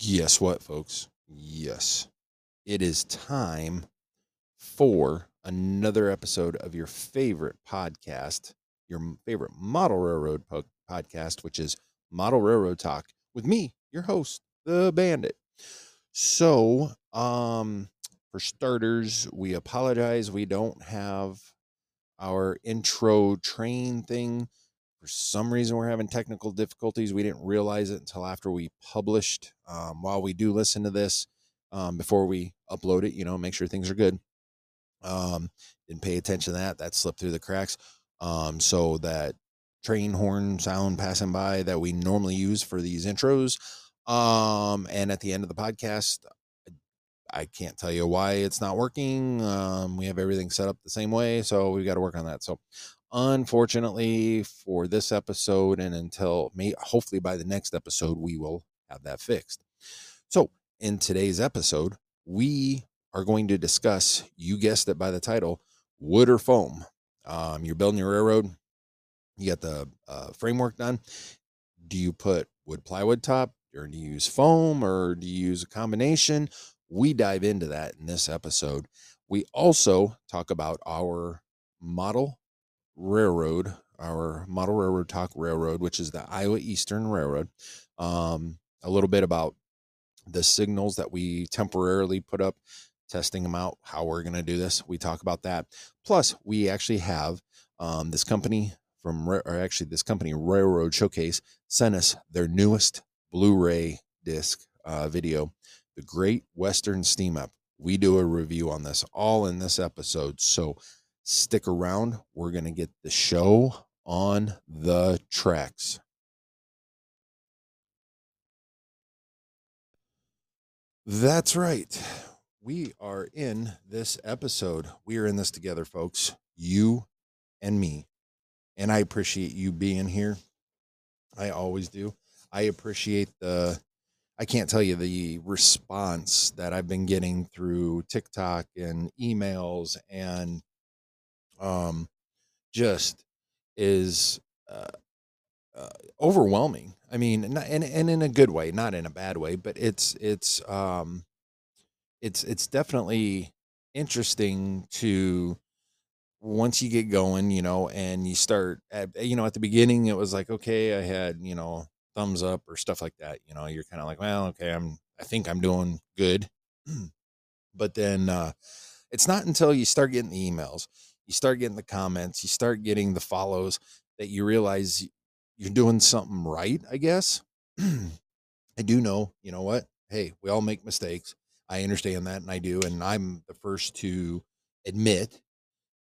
Guess what, folks? Yes, it is time for another episode of your favorite podcast, your favorite model railroad po- podcast, which is Model Railroad Talk with me, your host, the Bandit. So, um, for starters, we apologize. We don't have our intro train thing. For some reason, we're having technical difficulties. We didn't realize it until after we published. Um, while we do listen to this, um, before we upload it, you know, make sure things are good. Um, didn't pay attention to that. That slipped through the cracks. Um, so that train horn sound passing by that we normally use for these intros. Um, and at the end of the podcast, I can't tell you why it's not working. Um, we have everything set up the same way, so we've got to work on that. So, unfortunately, for this episode, and until may hopefully by the next episode, we will have that fixed. So, in today's episode, we are going to discuss. You guessed it by the title: wood or foam. Um, you're building your railroad. You got the uh, framework done. Do you put wood plywood top, or do you use foam, or do you use a combination? We dive into that in this episode. We also talk about our model railroad, our model railroad talk railroad, which is the Iowa Eastern Railroad. Um, a little bit about the signals that we temporarily put up, testing them out, how we're going to do this. We talk about that. Plus, we actually have um, this company from, or actually, this company, Railroad Showcase, sent us their newest Blu ray disc uh, video the Great Western Steam Up. We do a review on this all in this episode. So stick around. We're going to get the show on the tracks. That's right. We are in this episode. We are in this together, folks. You and me. And I appreciate you being here. I always do. I appreciate the I can't tell you the response that I've been getting through TikTok and emails and um just is uh, uh, overwhelming. I mean, and, and and in a good way, not in a bad way, but it's it's um it's it's definitely interesting to once you get going, you know, and you start at you know at the beginning it was like okay, I had you know thumbs up or stuff like that. You know, you're kind of like, well, okay, I'm, I think I'm doing good. but then uh, it's not until you start getting the emails, you start getting the comments, you start getting the follows that you realize you're doing something right, I guess. I do know, you know what? Hey, we all make mistakes. I understand that and I do. And I'm the first to admit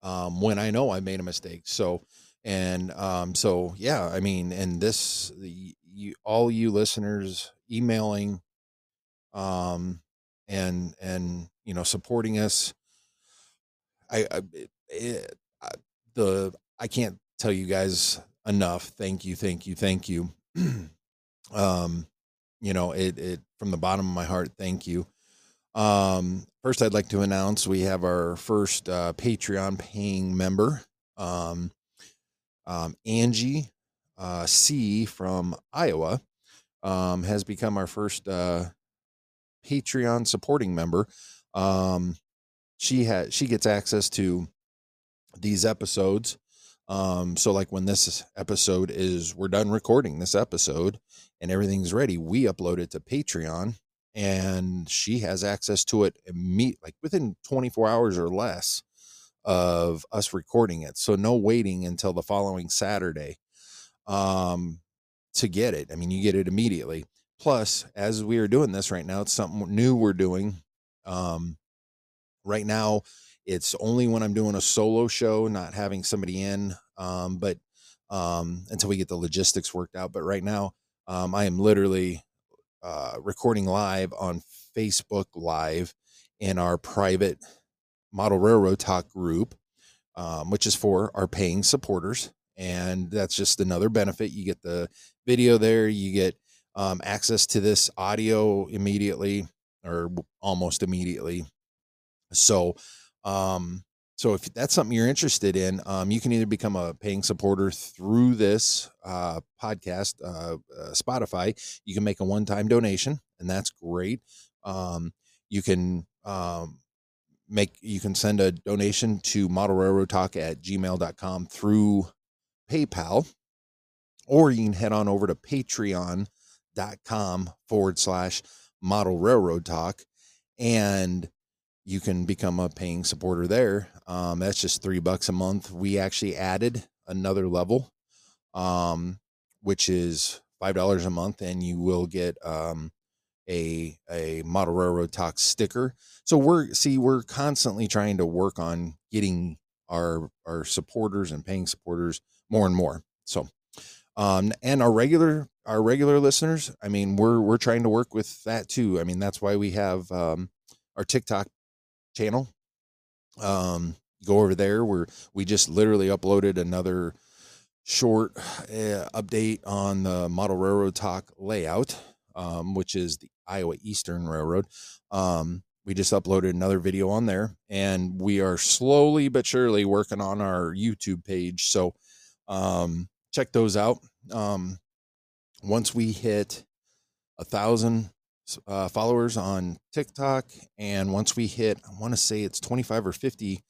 um, when I know I made a mistake. So, and um, so, yeah, I mean, and this, the, you all you listeners emailing um and and you know supporting us i, I it, I, the i can't tell you guys enough thank you thank you thank you um you know it it from the bottom of my heart thank you um first i'd like to announce we have our first uh patreon paying member um um angie uh, C from Iowa um, has become our first uh, Patreon supporting member. Um, she has she gets access to these episodes. Um, so like when this episode is we're done recording this episode and everything's ready, we upload it to Patreon and she has access to it immediate like within 24 hours or less of us recording it. So no waiting until the following Saturday um, to get it. I mean, you get it immediately. Plus, as we are doing this right now, it's something new we're doing. Um, right now, it's only when I'm doing a solo show, not having somebody in. Um, but um, until we get the logistics worked out. But right now, um, I am literally uh, recording live on Facebook Live in our private Model Railroad Talk group, um, which is for our paying supporters and that's just another benefit you get the video there you get um, access to this audio immediately or almost immediately so um so if that's something you're interested in, um, you can either become a paying supporter through this uh, podcast, uh, uh, Spotify. You can make a one-time donation, and that's great. Um, you can um, make you can send a donation to model railroad talk at gmail.com through PayPal, or you can head on over to patreon.com forward slash model railroad talk and you can become a paying supporter there. Um, that's just three bucks a month. We actually added another level, um, which is five dollars a month, and you will get um, a a model railroad talk sticker. So we're see we're constantly trying to work on getting our our supporters and paying supporters more and more. So um and our regular our regular listeners, I mean, we're we're trying to work with that too. I mean, that's why we have um our TikTok channel. Um go over there where we just literally uploaded another short uh, update on the model railroad talk layout um, which is the Iowa Eastern Railroad. Um, we just uploaded another video on there, and we are slowly but surely working on our YouTube page. So um, check those out. Um, once we hit a thousand uh, followers on TikTok, and once we hit, I want to say it's 25 or 50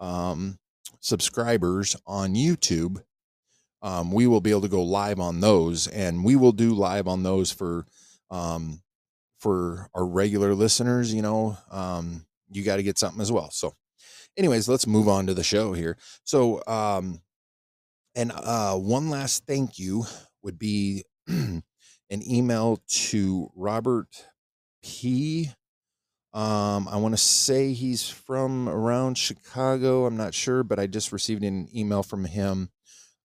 um, subscribers on YouTube, um, we will be able to go live on those, and we will do live on those for um, for our regular listeners, you know, um, you got to get something as well. So, anyways, let's move on to the show here. So, um, and uh, one last thank you would be an email to Robert P. Um, I want to say he's from around Chicago. I'm not sure, but I just received an email from him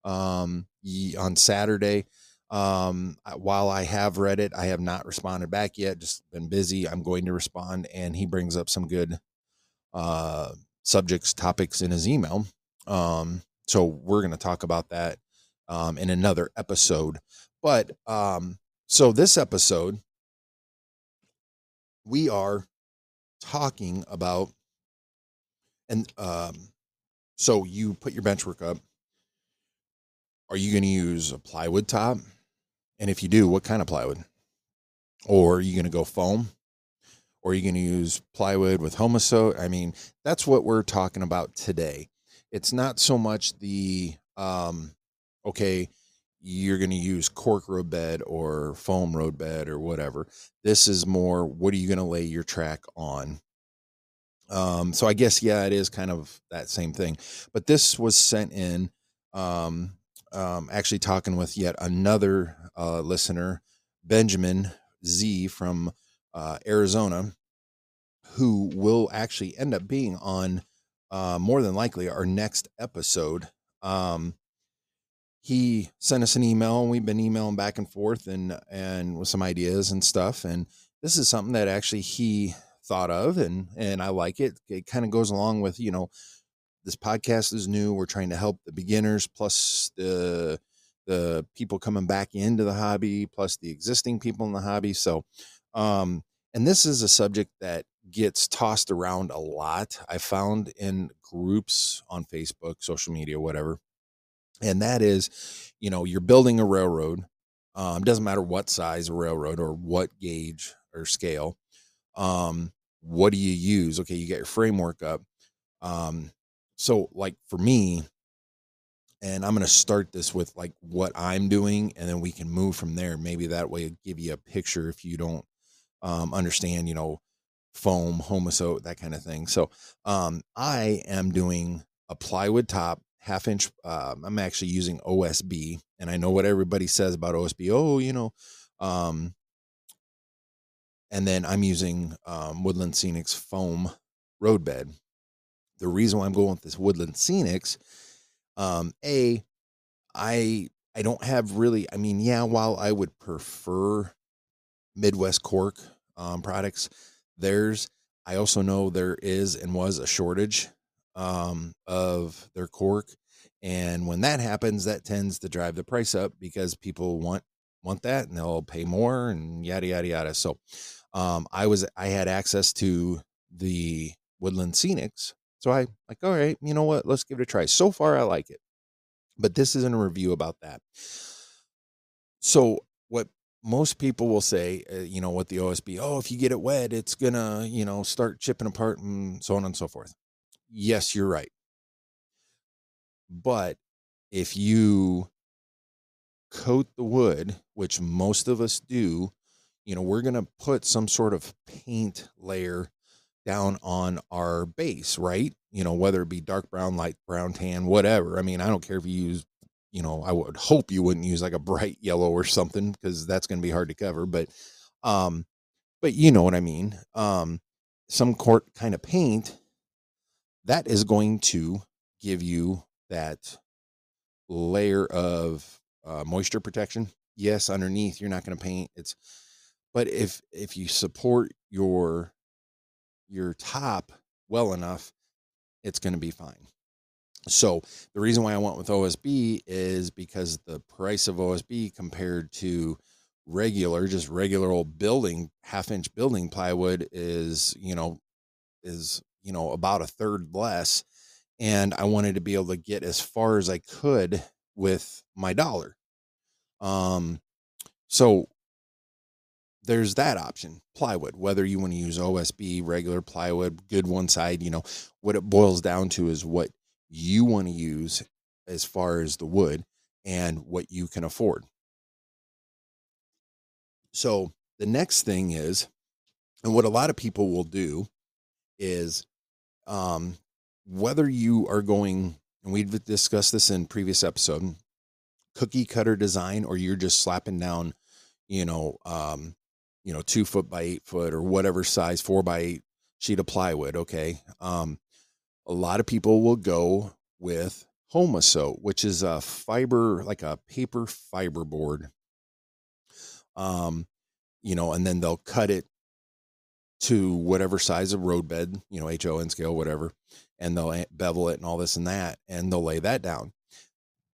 um, on Saturday. Um, while I have read it, I have not responded back yet. Just been busy. I'm going to respond, and he brings up some good uh, subjects, topics in his email. Um, so we're going to talk about that um, in another episode. But um, so this episode, we are talking about, and um, so you put your bench work up. Are you going to use a plywood top? And if you do, what kind of plywood? Or are you going to go foam? Or are you going to use plywood with Homasote? I mean, that's what we're talking about today. It's not so much the, um, okay, you're going to use cork road bed or foam road bed or whatever. This is more, what are you going to lay your track on? Um, so I guess, yeah, it is kind of that same thing. But this was sent in um, um, actually talking with yet another uh, listener, Benjamin Z from uh, Arizona, who will actually end up being on uh, more than likely our next episode. Um, he sent us an email and we've been emailing back and forth and and with some ideas and stuff and this is something that actually he thought of and and I like it it kind of goes along with you know this podcast is new. We're trying to help the beginners plus the the people coming back into the hobby plus the existing people in the hobby. So um and this is a subject that gets tossed around a lot. I found in groups on Facebook, social media, whatever. And that is, you know, you're building a railroad. Um, doesn't matter what size a railroad or what gauge or scale. Um, what do you use? Okay, you get your framework up. Um, so like for me and i'm going to start this with like what i'm doing and then we can move from there maybe that way give you a picture if you don't um, understand you know foam Homasote that kind of thing so um, i am doing a plywood top half inch um, i'm actually using osb and i know what everybody says about osb oh you know um, and then i'm using um, woodland scenics foam roadbed the reason why I'm going with this Woodland Scenics, um, a, I I don't have really. I mean, yeah, while I would prefer Midwest cork um, products, there's I also know there is and was a shortage um, of their cork, and when that happens, that tends to drive the price up because people want want that and they'll pay more and yada yada yada. So, um, I was I had access to the Woodland Scenics So I like, all right, you know what? Let's give it a try. So far, I like it, but this isn't a review about that. So what most people will say, uh, you know, what the OSB, oh, if you get it wet, it's gonna, you know, start chipping apart and so on and so forth. Yes, you're right. But if you coat the wood, which most of us do, you know, we're going to put some sort of paint layer down on our base, right? You know, whether it be dark brown, light brown, tan, whatever. I mean, I don't care if you use, you know, I would hope you wouldn't use like a bright yellow or something because that's going to be hard to cover, but um but you know what I mean. Um some court kind of paint that is going to give you that layer of uh, moisture protection. Yes, underneath you're not going to paint. It's but if if you support your your top well enough, it's going to be fine. So the reason why I went with OSB is because the price of OSB compared to regular, just regular old building, half inch building plywood is, you know, is, you know, about a third less. And I wanted to be able to get as far as I could with my dollar. Um, so there's that option plywood whether you want to use osb regular plywood good one side you know what it boils down to is what you want to use as far as the wood and what you can afford so the next thing is and what a lot of people will do is um, whether you are going and we've discussed this in previous episode cookie cutter design or you're just slapping down you know um, you know, two foot by eight foot or whatever size, four by eight sheet of plywood. Okay. Um, a lot of people will go with Homasote, which is a fiber, like a paper fiber board. Um, you know, and then they'll cut it to whatever size of roadbed, you know, HON scale, whatever, and they'll bevel it and all this and that, and they'll lay that down.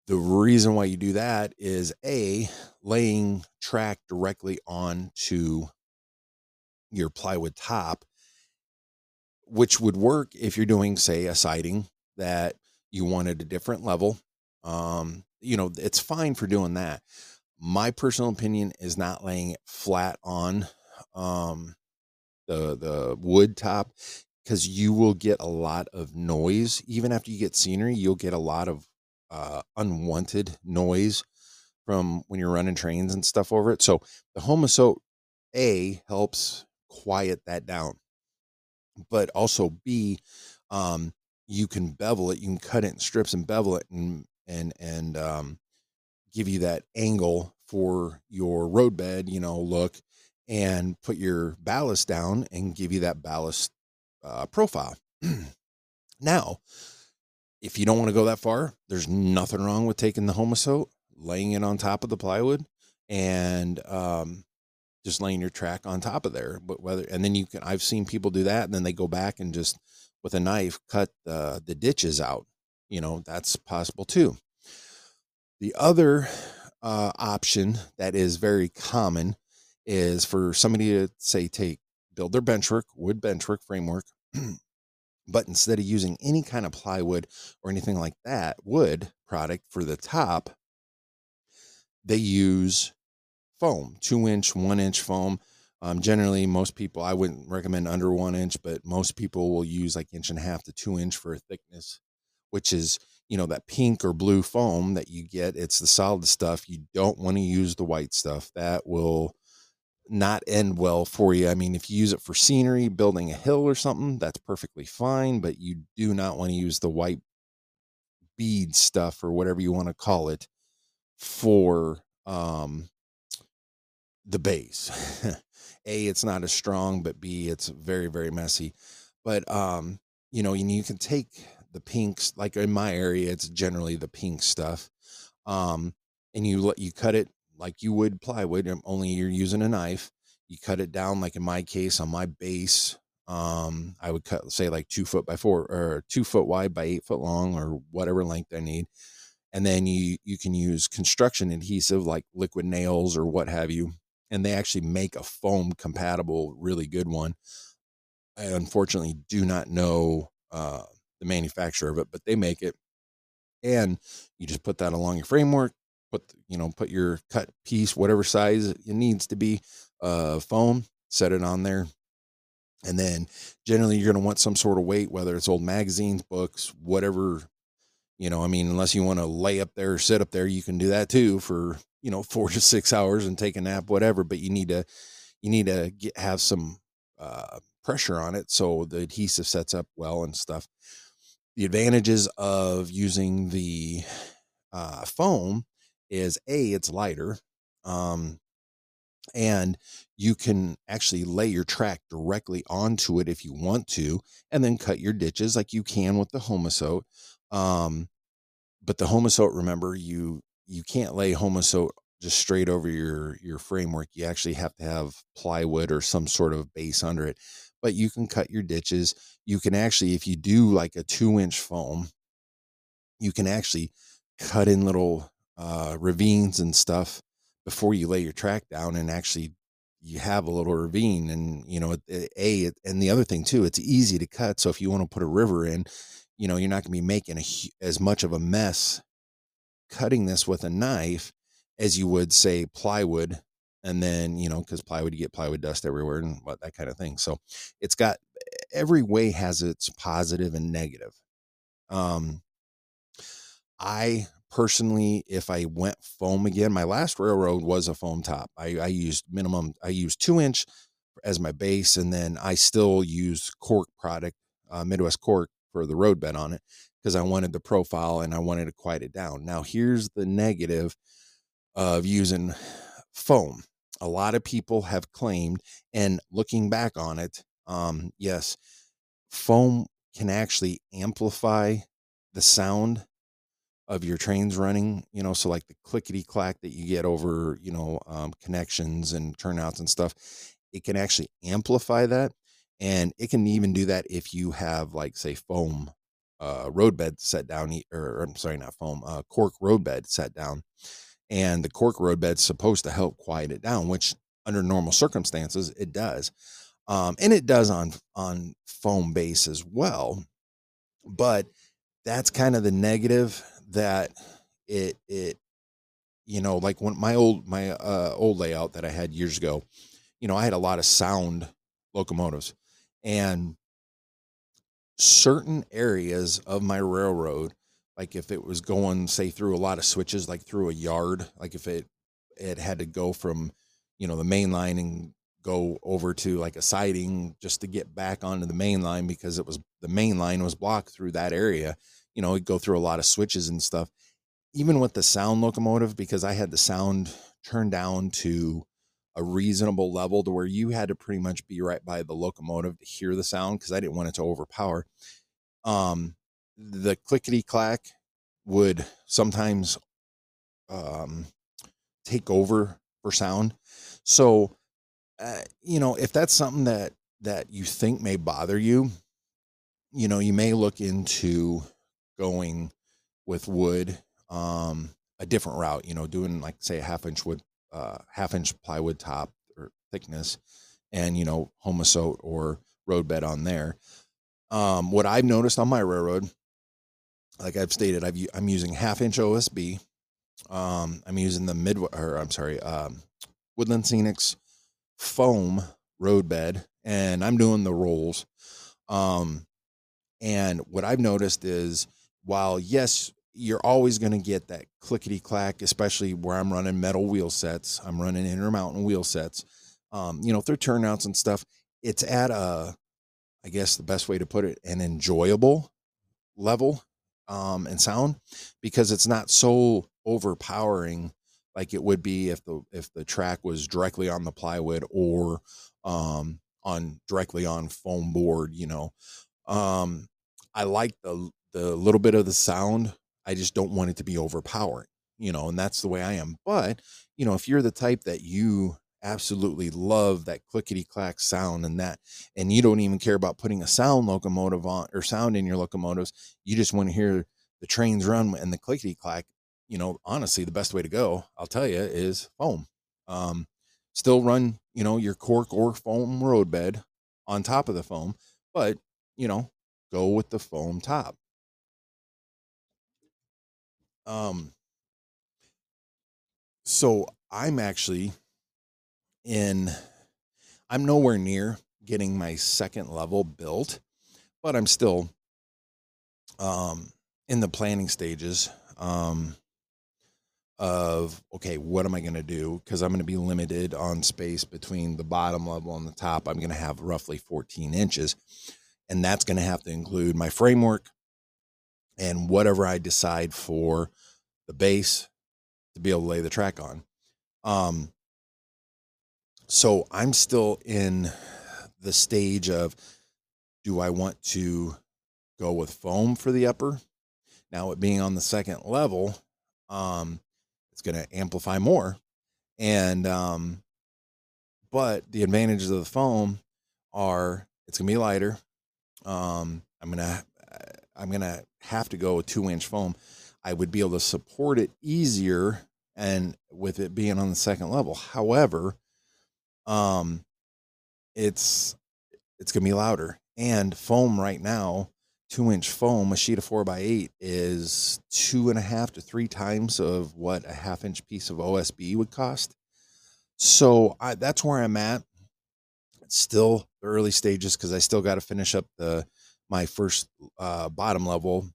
The reason why you do that is A, laying track directly onto your plywood top, which would work if you're doing, say, a siding that you wanted a different level. Um, you know, it's fine for doing that. My personal opinion is not laying it flat on um, the the wood top because you will get a lot of noise. Even after you get scenery, you'll get a lot of uh, unwanted noise from when you're running trains and stuff over it. So the Homasote A helps quiet that down, but also B, um, you can bevel it, you can cut it in strips and bevel it and and and um, give you that angle for your roadbed, you know, look and put your ballast down and give you that ballast uh, profile. now, if you don't want to go that far, there's nothing wrong with taking the Homasote, laying it on top of the plywood, and um, just laying your track on top of there. But whether and then you can, I've seen people do that, and then they go back and just with a knife cut uh, the ditches out. You know that's possible too. The other uh, option that is very common is for somebody to say take build their benchwork wood benchwork framework But instead of using any kind of plywood or anything like that, wood product for the top, they use foam, two inch, one inch foam. Um, generally, most people, I wouldn't recommend under one inch, but most people will use like inch and a half to two inch for a thickness, which is, you know, that pink or blue foam that you get. It's the solid stuff. You don't want to use the white stuff. That will not end well for you. I mean, if you use it for scenery, building a hill or something, that's perfectly fine, but you do not want to use the white bead stuff or whatever you want to call it for um the base. a it's not as strong, but B it's very very messy. But um you know, you, you can take the pinks like in my area it's generally the pink stuff. Um and you let you cut it like you would plywood, um, only you're using a knife. You cut it down, like in my case, on my base. Um, I would cut, say, like two foot by four or two foot wide by eight foot long, or whatever length I need. And then you you can use construction adhesive like liquid nails or what have you. And they actually make a foam compatible, really good one. I unfortunately do not know uh, the manufacturer of it, but they make it. And you just put that along your framework, put, you know, put your cut piece, whatever size it needs to be, uh, foam, set it on there. And then generally you're going to want some sort of weight, whether it's old magazines, books, whatever, you know, I mean, unless you want to lay up there or sit up there, you can do that too for, you know, four to six hours and take a nap, whatever. But you need to, you need to get, have some, uh, pressure on it so the adhesive sets up well and stuff. The advantages of using the uh, foam is a it's lighter, um, and you can actually lay your track directly onto it if you want to, and then cut your ditches like you can with the Homasote Um, but the Homasote remember, you you can't lay Homasote just straight over your your framework. You actually have to have plywood or some sort of base under it but you can cut your ditches. You can actually, if you do like a two inch foam, you can actually cut in little uh, ravines and stuff before you lay your track down and actually you have a little ravine and you know a and the other thing too it's easy to cut so if you want to put a river in you know you're not going to be making a, as much of a mess cutting this with a knife as you would say plywood and then you know because plywood you get plywood dust everywhere and what that kind of thing so it's got every way has its positive and negative. Um i personally if i went foam again my last railroad was a foam top. I, I used minimum i used two inch as my base and then i still use cork product uh, midwest cork for the road bed on it because i wanted the profile and i wanted to quiet it down. Now here's the negative of using foam. A lot of people have claimed, and looking back on it, um, yes, foam can actually amplify the sound of your trains running, you know, so like the clickety clack that you get over, you know, um, connections and turnouts and stuff, it can actually amplify that. And it can even do that if you have, like, say, foam uh, roadbed set down, or I'm sorry, not foam, uh, cork roadbed set down and the cork roadbed's supposed to help quiet it down, which under normal circumstances it does, um, and it does on on foam base as well. But that's kind of the negative that it it you know like when my old my uh, old layout that I had years ago, you know I had a lot of sound locomotives, and certain areas of my railroad like if it was going say through a lot of switches like through a yard like if it it had to go from you know the main line and go over to like a siding just to get back onto the main line because it was the main line was blocked through that area you know go through a lot of switches and stuff even with the sound locomotive because i had the sound turned down to a reasonable level to where you had to pretty much be right by the locomotive to hear the sound because i didn't want it to overpower um the clickety clack would sometimes um, take over for sound. So, uh, you know, if that's something that that you think may bother you, you know, you may look into going with wood, um, a different route. You know, doing like say a half inch wood, uh, half inch plywood top or thickness, and you know, homasote or roadbed on there. Um, what I've noticed on my railroad like I've stated, I've, I'm using half inch OSB. Um, I'm using the mid, or I'm sorry, um, Woodland Scenics foam roadbed, and I'm doing the rolls. Um, and what I've noticed is, while yes, you're always going to get that clickety clack, especially where I'm running metal wheel sets. I'm running Intermountain wheel sets. Um, you know, through turnouts and stuff. It's at a, I guess the best way to put it, an enjoyable level um, and sound because it's not so overpowering like it would be if the if the track was directly on the plywood or um, on directly on foam board. You know, um, I like the the little bit of the sound. I just don't want it to be overpowering. You know, and that's the way I am. But you know, if you're the type that you absolutely love that clickety clack sound and that and you don't even care about putting a sound locomotive on or sound in your locomotives you just want to hear the trains run and the clickety clack you know honestly the best way to go i'll tell you is foam um, still run you know your cork or foam roadbed on top of the foam but you know go with the foam top. Um, so I'm actually in, I'm nowhere near getting my second level built, but I'm still um, in the planning stages um, of okay, what am I going to do? Because I'm going to be limited on space between the bottom level and the top. I'm going to have roughly 14 inches, and that's going to have to include my framework and whatever I decide for the base to be able to lay the track on. Um, so I'm still in the stage of do I want to go with foam for the upper? Now, it being on the second level, um, it's going to amplify more. And, um, but the advantages of the foam are it's going to be lighter. Um, I'm going to, I'm going to have to go with two inch foam. I would be able to support it easier and with it being on the second level. However, um, it's it's gonna be louder. And foam right now, two inch foam, a sheet of four by eight is two and a half to three times of what a half inch piece of OSB would cost. So I, that's where I'm at. It's still the early stages because I still got to finish up the my first uh, bottom level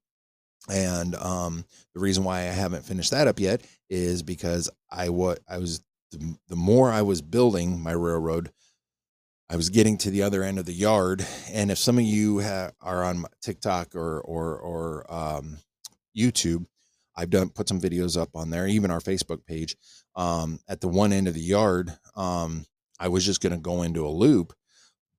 and um, the reason why I haven't finished that up yet is because I what I was the, the more I was building my railroad, I was getting to the other end of the yard. And if some of you ha- are on TikTok or or or um, YouTube, I've done put some videos up on there, even our Facebook page. Um, at the one end of the yard, um, I was just going to go into a loop,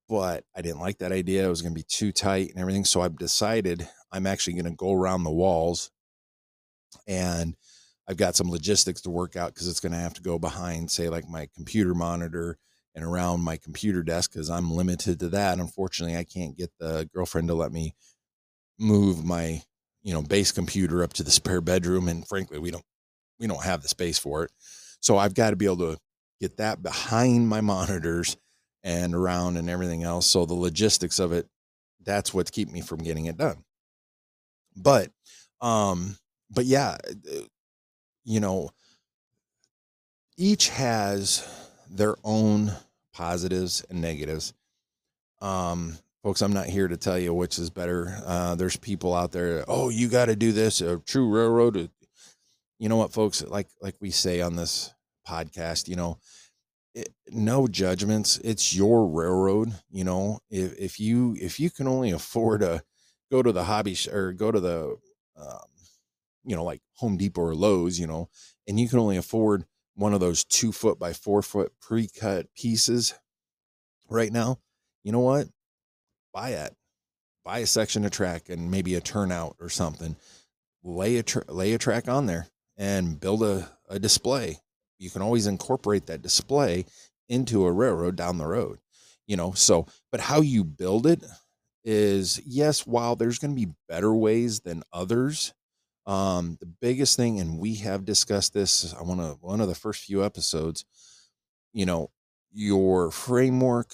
but I didn't like that idea. It was going to be too tight and everything. So I've decided I'm actually going to go around the walls and I've got some logistics to work out because it's going to have to go behind, say, like my computer monitor and around my computer desk because I'm limited to that. Unfortunately, I can't get the girlfriend to let me move my, you know, base computer up to the spare bedroom. And frankly, we don't, we don't have the space for it. So I've got to be able to get that behind my monitors and around and everything else. So the logistics of it, that's what's keeping me from getting it done. But, um, but yeah, you know, each has their own positives and negatives. Um, folks, I'm not here to tell you which is better. Uh, there's people out there, oh, you got to do this. A true railroad. You know what, folks? Like like we say on this podcast, you know, it, no judgments. It's your railroad. You know, if if you if you can only afford to go to the hobby sh- or go to the um, you know like Home Depot or Lowe's, you know, and you can only afford one of those two foot by four foot pre-cut pieces right now, you know what? Buy it. Buy a section of track and maybe a turnout or something. Lay a tra- lay a track on there and build a, a display you can always incorporate that display into a railroad down the road you know? So but how you build it is yes while there's going to be better ways than others um the biggest thing and we have discussed this i want to one of the first few episodes you know your framework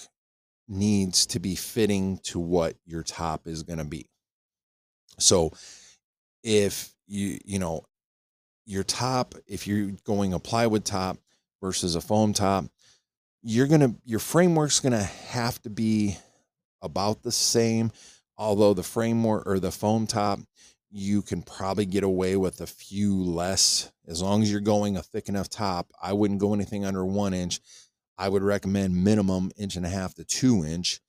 needs to be fitting to what your top is going to be. So if you you know your top, if you're going a plywood top versus a foam top, you're to, your framework's to have to be about the same. Although the framework or the foam top, you can probably get away with a few less as long as you're going a thick enough top. I wouldn't go anything under one inch. I would recommend minimum inch and a half to two inch.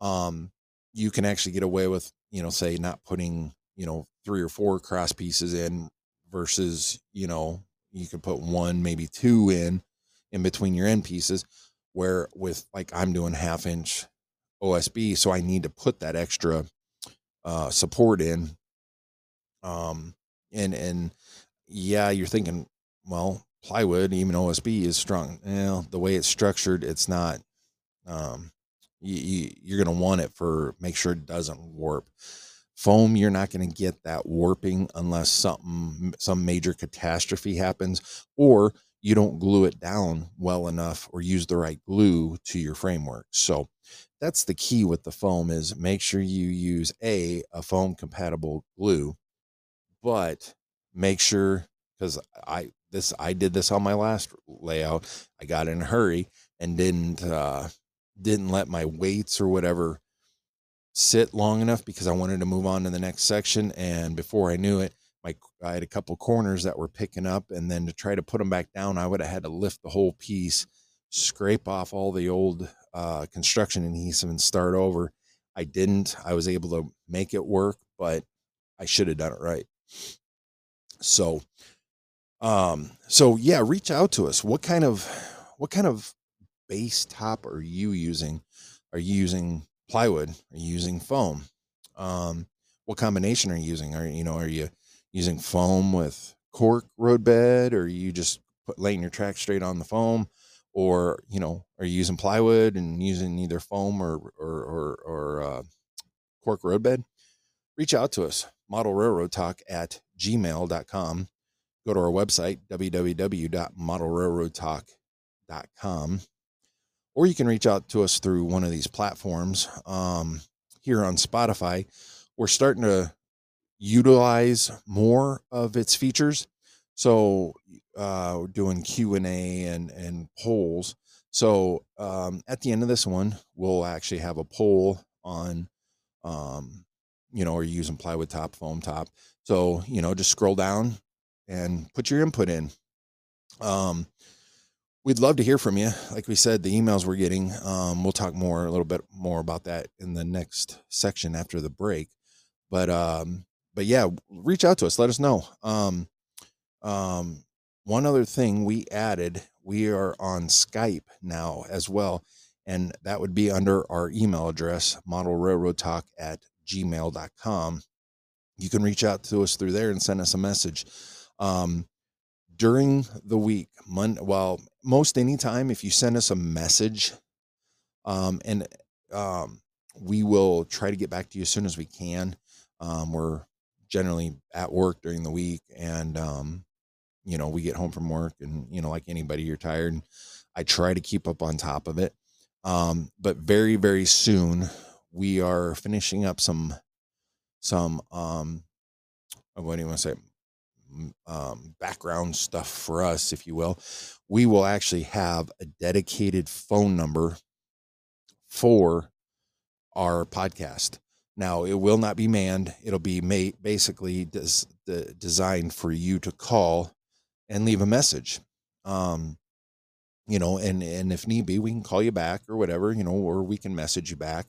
Um, you can actually get away with, you know, say not putting, you know, three or four cross pieces in versus you know you can put one maybe two in in between your end pieces where with like i'm doing half inch osb so i need to put that extra uh support in. Um and and yeah you're thinking well plywood even osb is strong. Well the way it's structured it's not um you, you you're going to want it for make sure it doesn't warp Foam, you're not going to get that warping unless something, some major catastrophe happens, or you don't glue it down well enough or use the right glue to your framework. So that's the key with the foam is make sure you use a a foam compatible glue, but make sure because I this I did this on my last layout. I got in a hurry and didn't uh didn't let my weights or whatever sit long enough because I wanted to move on to the next section and before I knew it my I had a couple corners that were picking up, and then to try to put them back down, I would have had to lift the whole piece, scrape off all the old uh, construction adhesive, and start over. I didn't. I was able to make it work, but I should have done it right. So, um, so yeah, reach out to us. What kind of what kind of base top are you using? Are you using plywood? Are you using foam? Um, what combination are you using? Are you know, are you using foam with cork roadbed, or you just put, laying your track straight on the foam, or you know, are you using plywood and using either foam or or or, or uh, cork roadbed? Reach out to us, model railroad talk at gmail.com. Go to our website, www.modelrailroadtalk.com, or you can reach out to us through one of these platforms. Um, here on Spotify, we're starting to utilize more of its features. So uh, doing Q and A and and polls. So um, at the end of this one, we'll actually have a poll on, um, you know, are you using plywood top, foam top? So you know, just scroll down and put your input in. Um, we'd love to hear from you. Like we said, the emails we're getting. Um, we'll talk more a little bit more about that in the next section after the break. But um, but yeah, reach out to us. Let us know. Um, um, one other thing we added, we are on Skype now as well. And that would be under our email address, model railroad talk at gmail.com. You can reach out to us through there and send us a message. Um, during the week, Mon- well, most anytime, if you send us a message, um, and um, we will try to get back to you as soon as we can. Um, we're generally at work during the week and um, you know we get home from work and you know like anybody you're tired i try to keep up on top of it um, but very very soon we are finishing up some some um what do you want to say um, background stuff for us if you will we will actually have a dedicated phone number for our podcast now it will not be manned. It'll be basically des, de, designed for you to call and leave a message. Um, you know, and and if need be, we can call you back or whatever, you know, or we can message you back.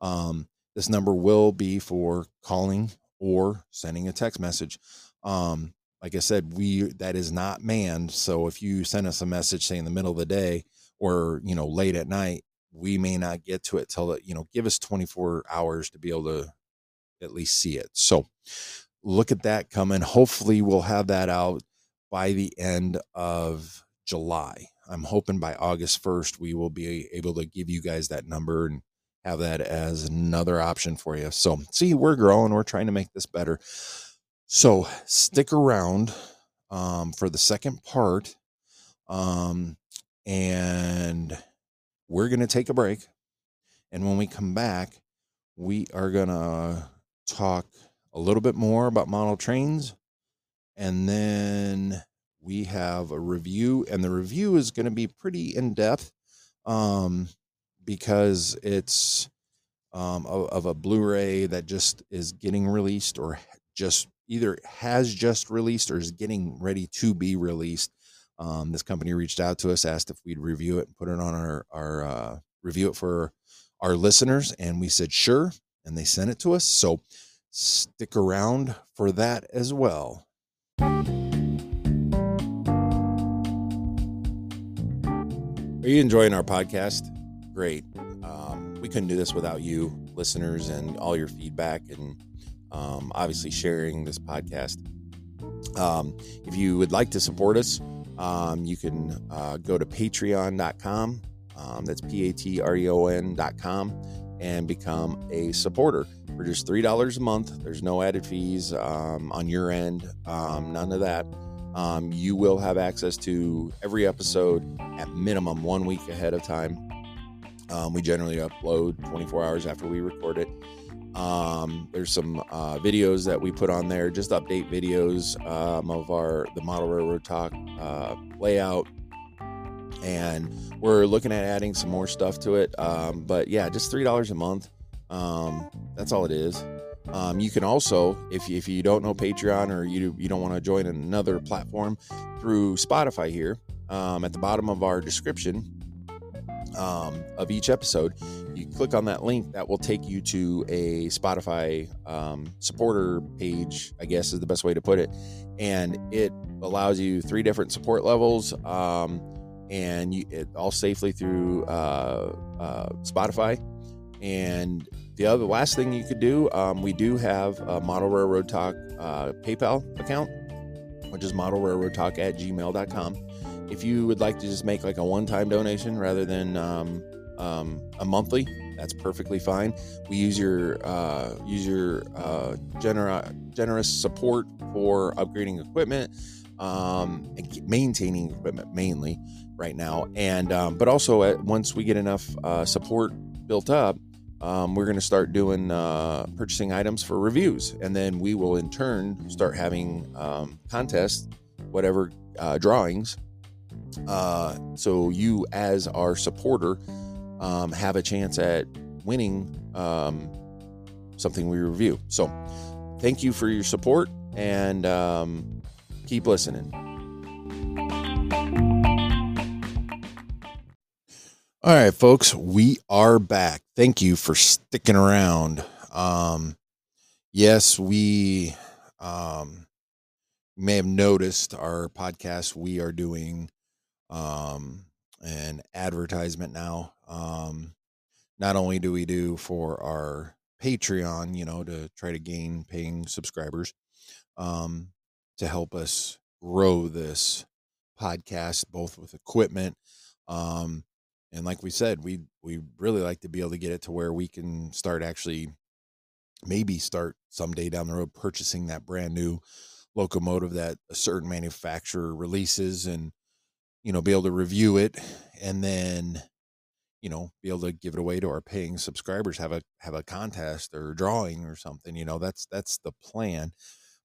Um, this number will be for calling or sending a text message. Um, like I said, we that is not manned. So if you send us a message, say in the middle of the day or you know late at night, we may not get to it till you know give us 24 hours to be able to at least see it. So look at that coming. Hopefully we'll have that out by the end of july. I'm hoping by august 1st we will be able to give you guys that number and have that as another option for you. So see we're growing. We're trying to make this better so stick around um, for the second part um, and we're going to take a break. And when we come back, we are going to talk a little bit more about model trains. And then we have a review, and the review is going to be pretty in depth um, because it's um, of, of a Blu ray that just is getting released or just either has just released or is getting ready to be released. Um, this company reached out to us, asked if we'd review it and put it on our our uh, review it for our listeners, and we said sure, and they sent it to us. So stick around for that as well. Are you enjoying our podcast? Great. Um, we couldn't do this without you, listeners, and all your feedback, and um, obviously sharing this podcast. Um, if you would like to support us, um, you can uh, go to patreon.com. Um, that's P A T R E O N.com and become a supporter for just $3 a month. There's no added fees um, on your end, um, none of that. Um, you will have access to every episode at minimum one week ahead of time. We generally upload 24 hours after we record it. Um, there's some uh, videos that we put on there, just update videos um, of our the model railroad talk uh, layout, and we're looking at adding some more stuff to it. Um, but yeah, just three dollars a month. Um, that's all it is. Um, you can also, if you, if you don't know Patreon or you you don't want to join another platform, through Spotify here um, at the bottom of our description of each episode, you click on that link that will take you to a Spotify um, supporter page, I guess is the best way to put it. And it allows you three different support levels um, and you, it all safely through uh, uh, Spotify. And the other last thing you could do, um, we do have a Model Railroad Talk uh, PayPal account, which is Model Railroad Talk at gmail.com. If you would like to just make like a one time donation rather than um, um, a monthly, that's perfectly fine. We use your uh, use your uh, gener- generous support for upgrading equipment um, and maintaining equipment mainly right now, and um, but also at, once we get enough uh, support built up, um, we're going to start doing uh, purchasing items for reviews, and then we will in turn start having um, contests, whatever uh, drawings. Uh, so you, as our supporter, um, have a chance at winning um, something we review. So, thank you for your support and um, keep listening. All right, folks, we are back. Thank you for sticking around. Um, yes, we um, may have noticed our podcast. We are doing um, an advertisement now. Um, not only do we do for our Patreon, you know, to try to gain paying subscribers, um, to help us grow this podcast, both with equipment, um, and like we said, we we really like to be able to get it to where we can start actually, maybe start someday down the road purchasing that brand new locomotive that a certain manufacturer releases, and you know, be able to review it, and then you know be able to give it away to our paying subscribers have a have a contest or drawing or something you know that's that's the plan.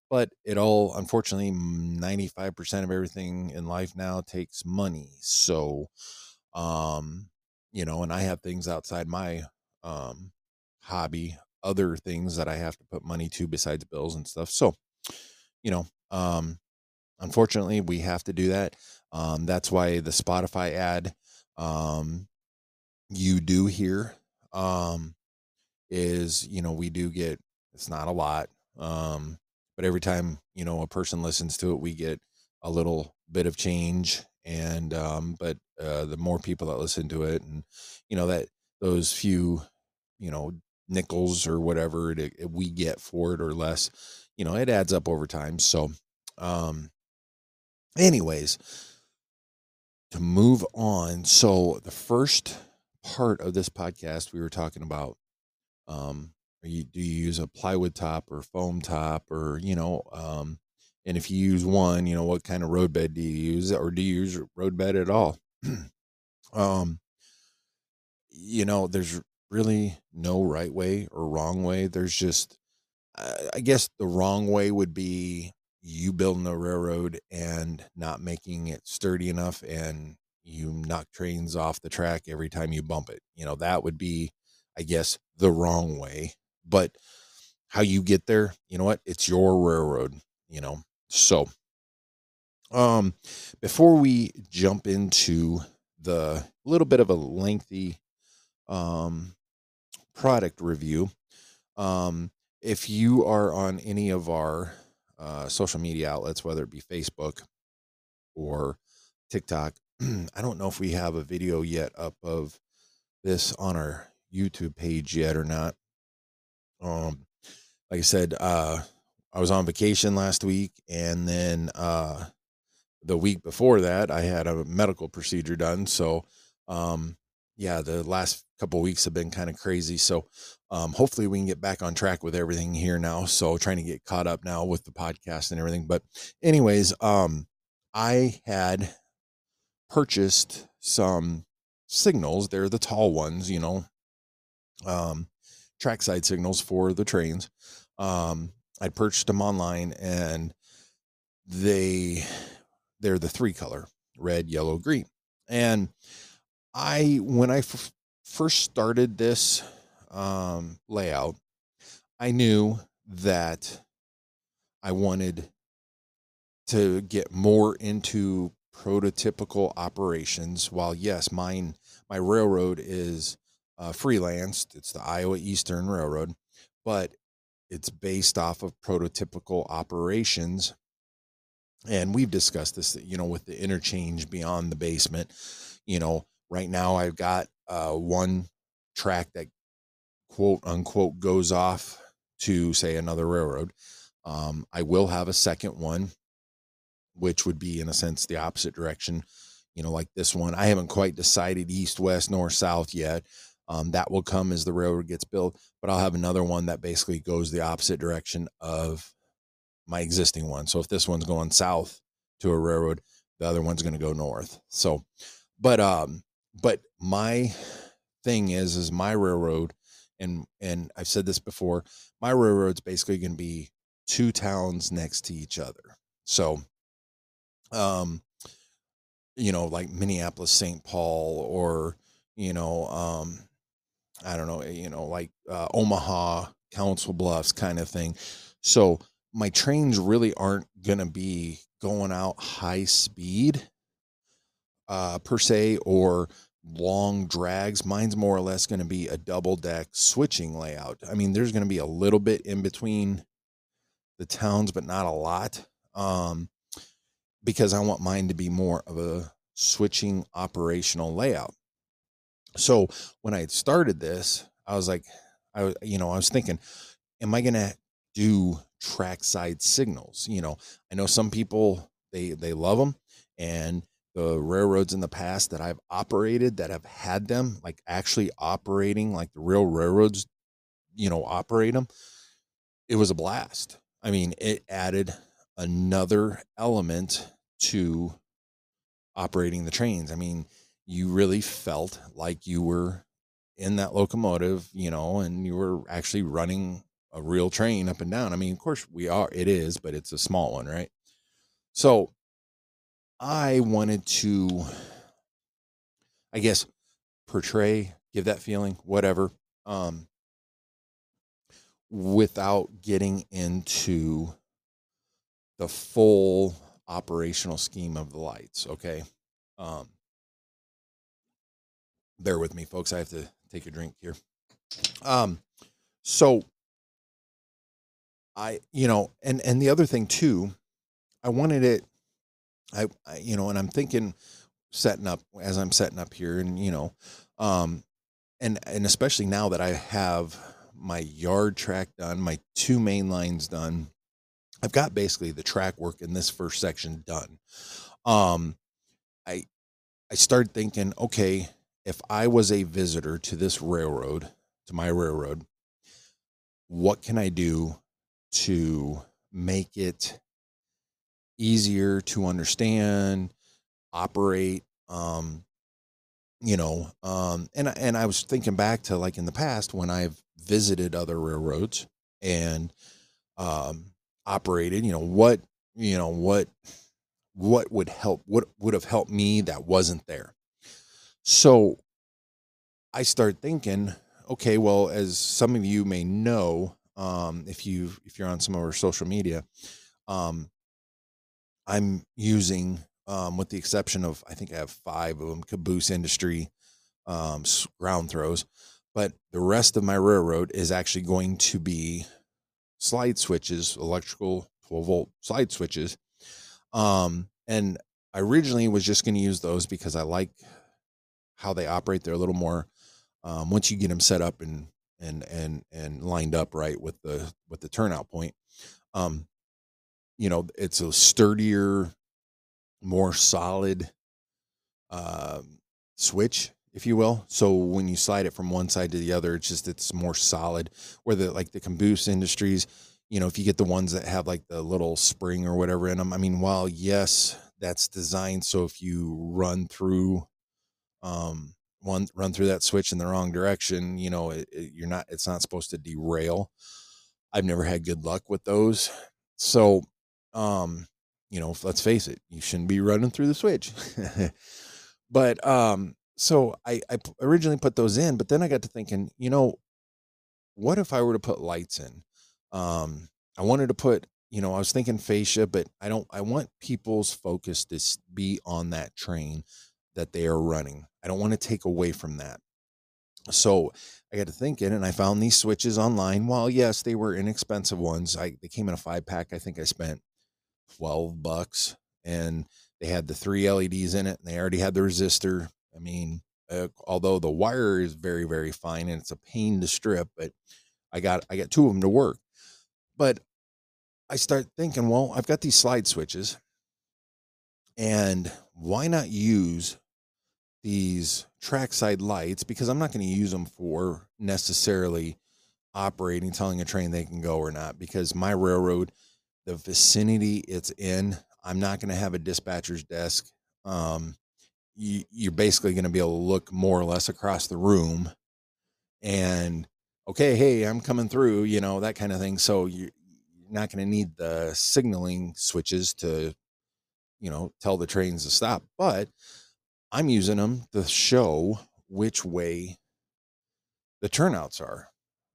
But it all unfortunately 95% of everything in life now takes money. So um you know and i have things outside my um hobby other things that i have to put money to besides bills and stuff. So you know um unfortunately we have to do that um that's why the spotify ad um you do hear um is you know we do get it's not a lot um but every time you know a person listens to it we get a little bit of change and um but uh the more people that listen to it and you know that those few you know nickels or whatever we get for it or less you know it adds up over time. So um anyways to move on so the first part of this podcast, we were talking about um, you, do you use a plywood top or foam top or, you know, um, and if you use one, you know, what kind of road bed do you use or do you use road bed at all? um, you know, there's really no right way or wrong way. There's just, I guess the wrong way would be you building a railroad and not making it sturdy enough and you knock trains off the track every time you bump it. You know, that would be, I guess, the wrong way. But how you get there, you know what? It's your railroad, you know. So, um, before we jump into the little bit of a lengthy um product review, um, if you are on any of our uh, social media outlets, whether it be Facebook or TikTok, I don't know if we have a video yet up of this on our YouTube page yet or not. Um, like I said, uh, I was on vacation last week, and then uh, the week before that, I had a medical procedure done. So, um, yeah, the last couple weeks have been kind of crazy. So, um, hopefully, we can get back on track with everything here now. So, trying to get caught up now with the podcast and everything. But, anyways, um, I had purchased some signals. They're the tall ones, you know, um, trackside signals for the trains. Um, I purchased them online and they they're the three color red, yellow, green. And I when I f- first started this um, layout, I knew that I wanted to get more into prototypical operations. While yes, mine my railroad is uh, freelanced, it's the Iowa Eastern Railroad, but it's based off of prototypical operations. And we've discussed this, you know, with the interchange beyond the basement. You know, right now I've got uh, one track that quote unquote goes off to say another railroad. Um, I will have a second one, which would be in a sense the opposite direction. You know, like this one, I haven't quite decided east, west, north, south yet. Um, that will come as the railroad gets built, but I'll have another one that basically goes the opposite direction of my existing one. So if this one's going south to a railroad, the other one's going to go north. So, but um, but my thing is, is my railroad, and and I've said this before, my railroad's basically going to be two towns next to each other. So, um, you know, like Minneapolis, St. Paul, or you know, um, I don't know, you know, like uh, Omaha, Council Bluffs kind of thing. So my trains really aren't going to be going out high speed uh, per se or long drags. Mine's more or less going to be a double deck switching layout. I mean, there's going to be a little bit in between the towns, but not a lot. Um, because I want mine to be more of a switching operational layout. So when I started this, I was like, I you know, I was thinking, am I going to do trackside signals? You know, I know some people they they love them, and the railroads in the past that I've operated that have had them, like actually operating like the real railroads, you know, operate them. It was a blast. I mean, it added another element to operating the trains. I mean, you really felt like you were in that locomotive, you know, and you were actually running a real train up and down. I mean, of course we are, it is, but it's a small one, right? So I wanted to, I guess, portray, give that feeling, whatever, um, without getting into the full operational scheme of the lights. Okay. Um, bear with me, folks. I have to take a drink here. Um, so I, you know, and and the other thing too, I wanted it. I, I you know, and I'm thinking setting up as I'm setting up here, and you know, um, and and especially now that I have my yard track done, my two main lines done. I've got basically the track work in this first section done. Um, I I started thinking, okay, if I was a visitor to this railroad, to my railroad, what can I do to make it easier to understand, operate, um, you know, um, and and I was thinking back to like in the past when I've visited other railroads and um, operated, you know, what you know what what would help what would have helped me that wasn't there. So I start thinking, okay, well, as some of you may know, um, if you if you're on some of our social media, um, I'm using, um, with the exception of I think I have five of them, Caboose Industry um, ground throws, but the rest of my railroad is actually going to be slide switches, electrical 12 volt slide switches. Um, and I originally was just going to use those because I like how they operate. They're a little more um, once you get them set up and and and and lined up right with the with the turnout point. Um, you know, it's a sturdier, more solid uh, switch, if you will. So when you slide it from one side to the other, it's just it's more solid. Where the like the Caboose Industries, you know, if you get the ones that have like the little spring or whatever in them, I mean, while yes, that's designed so if you run through um one run through that switch in the wrong direction you know it, it, you're not it's not supposed to derail i've never had good luck with those so um you know let's face it you shouldn't be running through the switch but um so I, I originally put those in but then i got to thinking you know what if i were to put lights in um i wanted to put you know i was thinking fascia but i don't i want people's focus to be on that train that they are running. I don't want to take away from that. So I got to thinking, and I found these switches online. While yes, they were inexpensive ones. I they came in a five pack. I think I spent twelve bucks, and they had the three LEDs in it, and they already had the resistor. I mean, uh, although the wire is very very fine and it's a pain to strip, but I got I got two of them to work. But I start thinking, well, I've got these slide switches, and why not use these trackside lights because I'm not going to use them for necessarily operating, telling a train they can go or not. Because my railroad, the vicinity it's in, I'm not going to have a dispatcher's desk. Um, you, you're basically going to be able to look more or less across the room and okay, hey, I'm coming through, you know, that kind of thing. So you're not going to need the signaling switches to, you know, tell the trains to stop. But I'm using them to show which way the turnouts are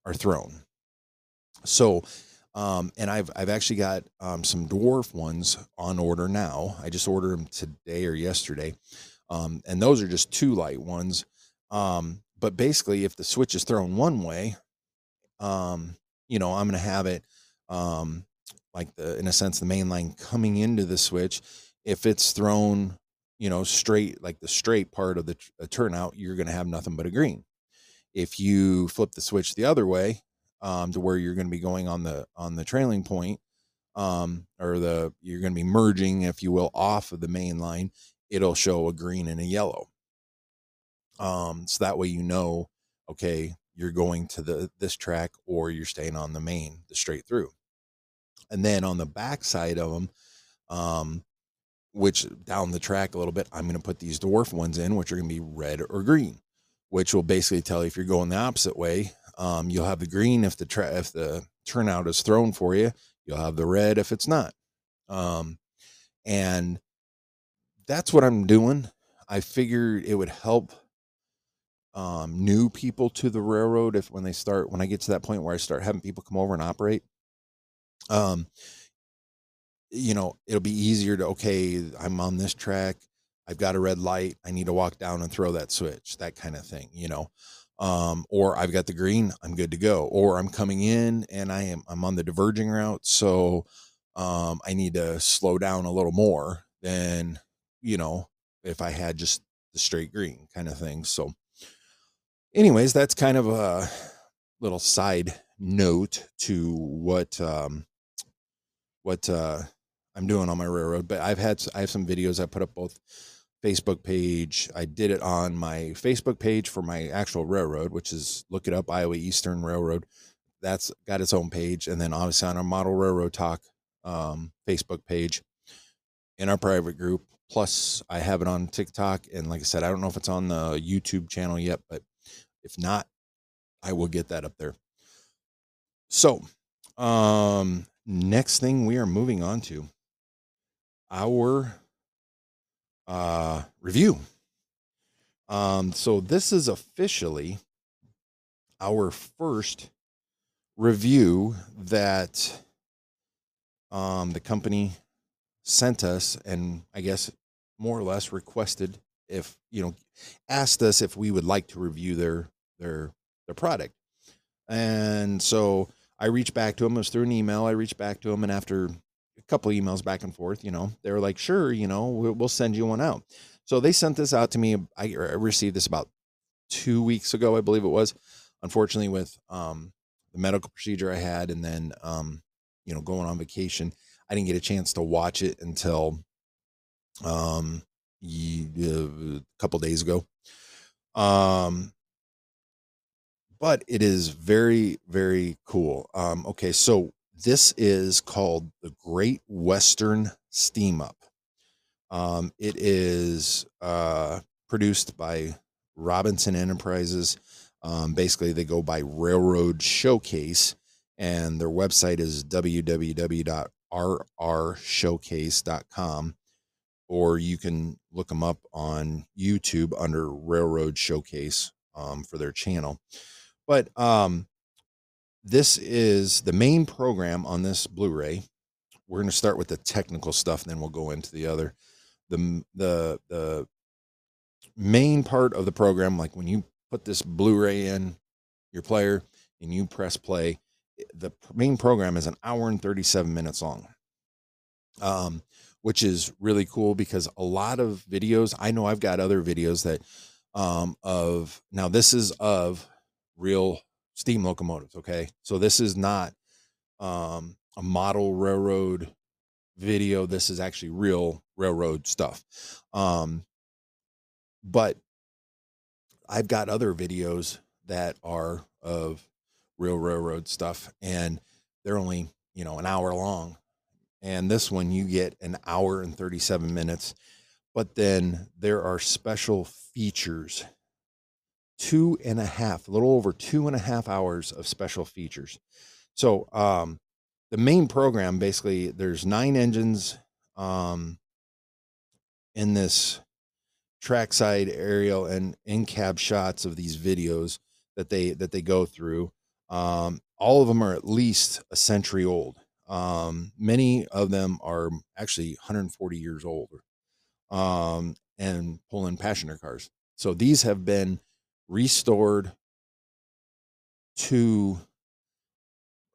are thrown. So, um, and I've I've actually got um, some dwarf ones on order now. I just ordered them today or yesterday, um, and those are just two light ones. Um, but basically, if the switch is thrown one way, um, you know, I'm going to have it um, like the in a sense the main line coming into the switch. If it's thrown you know, straight, like the straight part of the turnout, you're going to have nothing but a green. If you flip the switch the other way, um, to where you're going to be going on the on the trailing point, um, or the you're going to be merging, if you will, off of the main line, it'll show a green and a yellow. Um, so that way you know, okay, you're going to the this track or you're staying on the main, the straight through. And then on the back side of them, um, which down the track a little bit, I'm going to put these dwarf ones in, which are going to be red or green, which will basically tell you if you're going the opposite way. Um, you'll have the green if the tra- if the turnout is thrown for you. You'll have the red if it's not. Um, and that's what I'm doing. I figured it would help um, new people to the railroad if when they start when I get to that point where I start having people come over and operate. Um, you know, it'll be easier to, okay, I'm on this track. I've got a red light. I need to walk down and throw that switch, that kind of thing, you know. Um, or I've got the green, I'm good to go. Or I'm coming in and I am I'm on the diverging route, so um, I need to slow down a little more than you know if I had just the straight green kind of thing. So, anyways, that's kind of a little side note to what um, what uh, I'm doing on my railroad. But I've had I have some videos I put up both Facebook page. I did it on my Facebook page for my actual railroad, which is look it up Iowa Eastern Railroad. That's got its own page, and then obviously on our Model Railroad Talk um, Facebook page in our private group. Plus, I have it on TikTok, and like I said, I don't know if it's on the YouTube channel yet, but if not, I will get that up there. So, um, next thing we are moving on to our uh, review. Um, so this is officially our first review that um, the company sent us, and I guess more or less requested if you know asked us if we would like to review their their their product. And so I reached back to him. It was through an email. I reached back to him, and after couple emails back and forth, you know, they were like, sure, you know, we'll send you one out. So they sent this out to me. I received this about two weeks ago, I believe it was. Unfortunately, with um, the medical procedure I had, and then um, you know, going on vacation, I didn't get a chance to watch it until um, a couple days ago. Um, but it is very, very cool. Um, okay, so this is called the Great Western Steam Up. Um, it is uh, produced by Robinson Enterprises. Um, basically, they go by Railroad Showcase, and their website is www.rrshowcase.com, or you can look them up on YouTube under Railroad Showcase um, for their channel. But um, this is the main program on this Blu-ray. We're going to start with the technical stuff, and then we'll go into the other. the the The main part of the program, like when you put this Blu-ray in your player and you press play, the main program is an hour and 37 minutes long. Um, which is really cool because a lot of videos, I know I've got other videos that um of now this is of real steam locomotives, okay? So this is not um a model railroad video. This is actually real railroad stuff. Um but I've got other videos that are of real railroad stuff and they're only, you know, an hour long. And this one you get an hour and 37 minutes. But then there are special features two and a half, a little over two and a half hours of special features. So, um, the main program basically there's nine engines um, in this trackside aerial and in cab shots of these videos that they that they go through. Um, all of them are at least a century old. Um, many of them are actually 140 years old, um, and pulling passenger cars. So these have been restored to,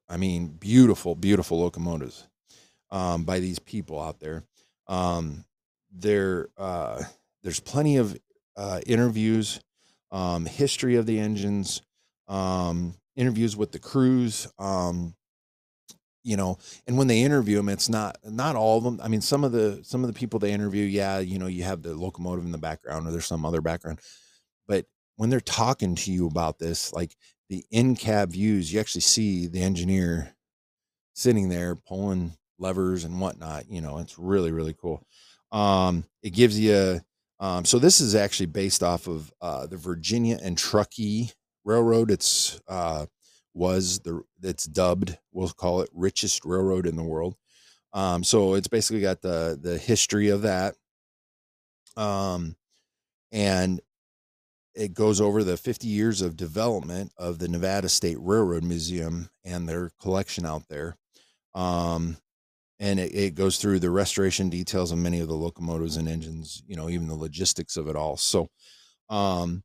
I mean, beautiful, beautiful locomotives um, by these people out there. Um, there, uh, there's plenty of uh, interviews, um, history of the engines, um, interviews with the crews. Um, you know, and when they interview them, it's not not all of them. I mean, some of the some of the people they interview, yeah, you know, you have the locomotive in the background, or there's some other background, but when they're talking to you about this, like the in cab views, you actually see the engineer sitting there pulling levers and whatnot. You know, it's really, really cool. Um, it gives you, um, so this is actually based off of uh, the Virginia and Truckee Railroad. It's, uh, was the, it's dubbed, we'll call it richest railroad in the world. Um, so it's basically got the, the history of that. Um, and it goes over the 50 years of development of the Nevada State Railroad Museum and their collection out there. Um, and it, it, goes through the restoration details of many of the locomotives and engines, you know, even the logistics of it all. So, um,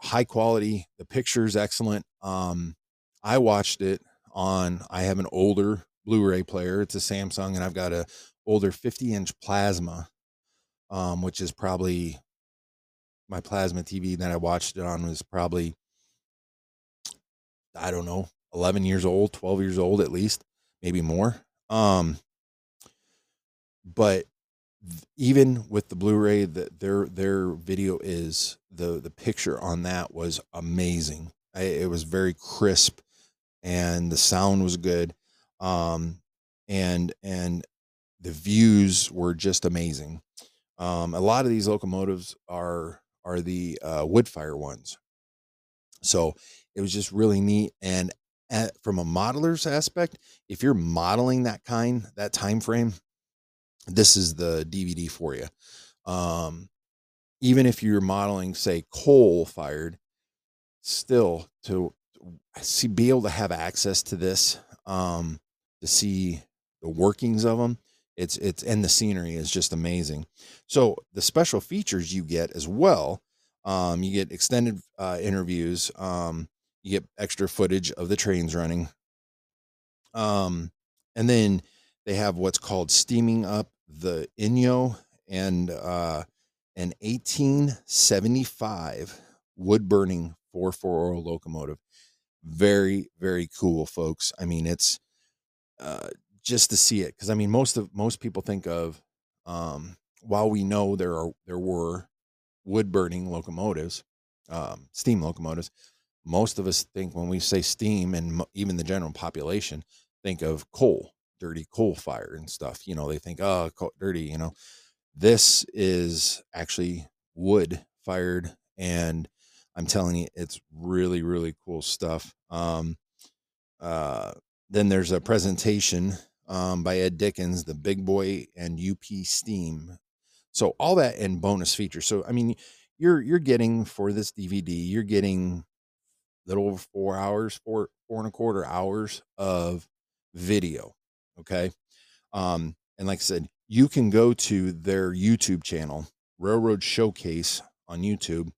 high quality. The picture is excellent. Um, I watched it on, I have an older Blu-ray player. It's a Samsung and I've got a older 50 inch plasma, um, which is probably my plasma TV that I watched it on was probably I don't know, 11 years old, 12 years old at least, maybe more. Um but even with the Blu-ray that their their video is the the picture on that was amazing. I, it was very crisp and the sound was good. Um and and the views were just amazing. Um, a lot of these locomotives are are the uh, wood fire ones. So it was just really neat. And at, from a modeler's aspect, if you're modeling that kind, that time frame, this is the DVD for you. Um, even if you're modeling, say, coal fired, still to see be able to have access to this, um, to see the workings of them, it's it's and the scenery is just amazing. So the special features you get as well, um, you get extended uh, interviews, um, you get extra footage of the trains running, um, and then they have what's called steaming up the Inyo and uh, an 1875 wood burning 440 locomotive. Very very cool, folks. I mean, it's uh, just to see it because I mean most of most people think of um, while we know there are there were wood burning locomotives, um, steam locomotives, most of us think when we say steam and even the general population think of coal, dirty coal fire and stuff. You know, they think oh coal, dirty. You know, This is actually wood fired, and I'm telling you, it's really, really cool stuff. Um, uh, then there's a presentation um, by Ed Dickens, the Big Boy and UP Steam. So all that and bonus features. So I mean, you're you're getting for this DVD, you're getting a little over four hours, four four and a quarter hours of video. Okay, um, and like I said, you can go to their YouTube channel, Railroad Showcase on YouTube,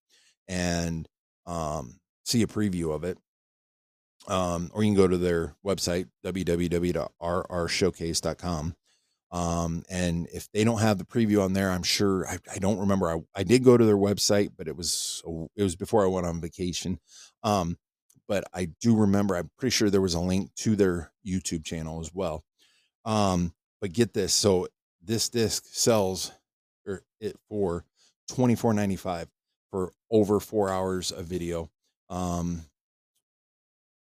and um, see a preview of it um, or you can go to their website www.rrshowcase.com um, and if they don't have the preview on there i'm sure i, I don't remember. I, I did go to their website but it was it was before i went on vacation. Um, but i do remember i'm pretty sure there was a link to their youtube channel as well. Um, but get this so this disc sells er, it for 24.95 for over four hours of video. Um,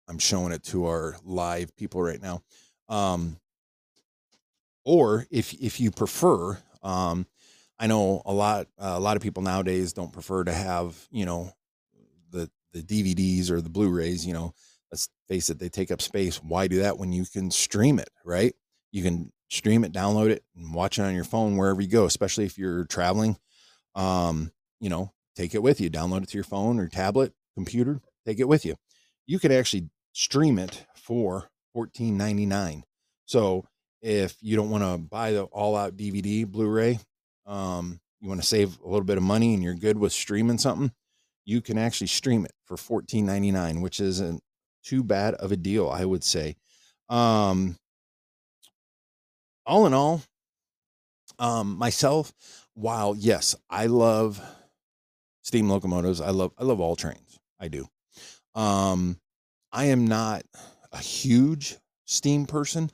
I'm showing it to our live people right now. Um, or if if you prefer, um, I know a lot uh, a lot of people nowadays don't prefer to have you know the the DVDs or the Blu-rays. You know, let's face it, they take up space. Why do that when you can stream it? Right? You can stream it, download it, and watch it on your phone wherever you go. Especially if you're traveling. Um, you know, take it with you. Download it to your phone or tablet, computer. Take it with you. You could actually stream it for $14.99. So if you don't want to buy the all out DVD Blu-ray, um, you want to save a little bit of money and you're good with streaming something, you can actually stream it for $14.99, which isn't too bad of a deal, I would say. Um, all in all, um, myself, while yes, I love steam locomotives, I love I love all trains. I do. Um, I am not a huge steam person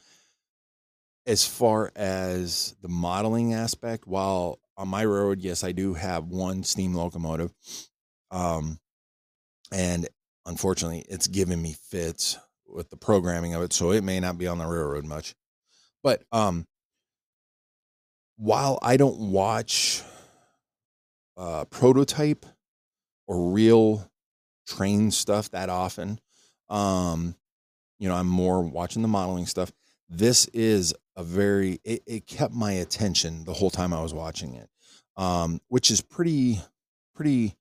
as far as the modeling aspect. While on my road, yes, I do have one steam locomotive. Um, and unfortunately, it's given me fits with the programming of it, so it may not be on the railroad much. But um, while I don't watch uh, prototype or real train stuff that often, um, you know, I'm more watching the modeling stuff. This is a very it, it kept my attention the whole time I was watching it. Um, which is pretty pretty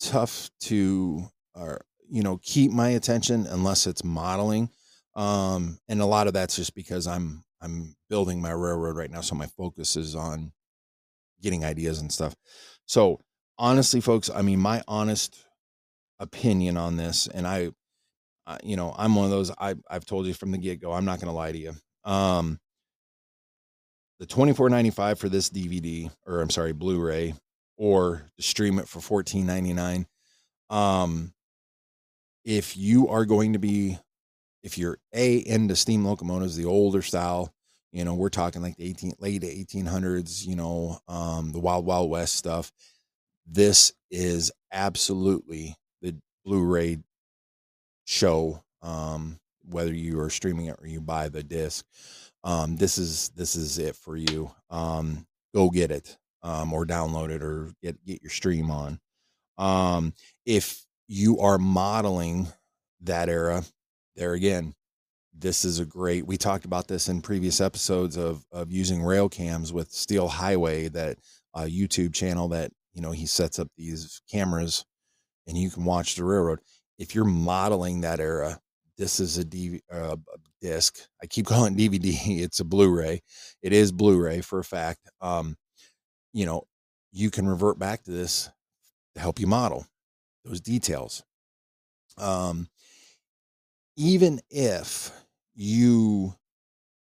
tough to or you know, keep my attention unless it's modeling. Um, and a lot of that's just because I'm I'm building my railroad right now, so my focus is on getting ideas and stuff. So honestly, folks, I mean, my honest opinion on this, and I you know, I'm one of those. I I've told you from the get go. I'm not going to lie to you. Um, the 24.95 for this DVD, or I'm sorry, Blu-ray, or stream it for 14.99. Um, if you are going to be, if you're a into steam locomotives, the older style, you know, we're talking like the 18 late 1800s, you know, um, the Wild Wild West stuff. This is absolutely the Blu-ray show um, whether you are streaming it or you buy the disc um, this is this is it for you. Um, go get it um, or download it or get get your stream on. Um, if you are modeling that era there again this is a great we talked about this in previous episodes of of using rail cams with steel highway that uh, youtube channel that you know he sets up these cameras and you can watch the railroad if you're modeling that era, this is a DV, uh, disc. I keep calling it DVD. It's a Blu-ray. It is Blu-ray for a fact. Um, you know, you can revert back to this to help you model those details. Um, even if you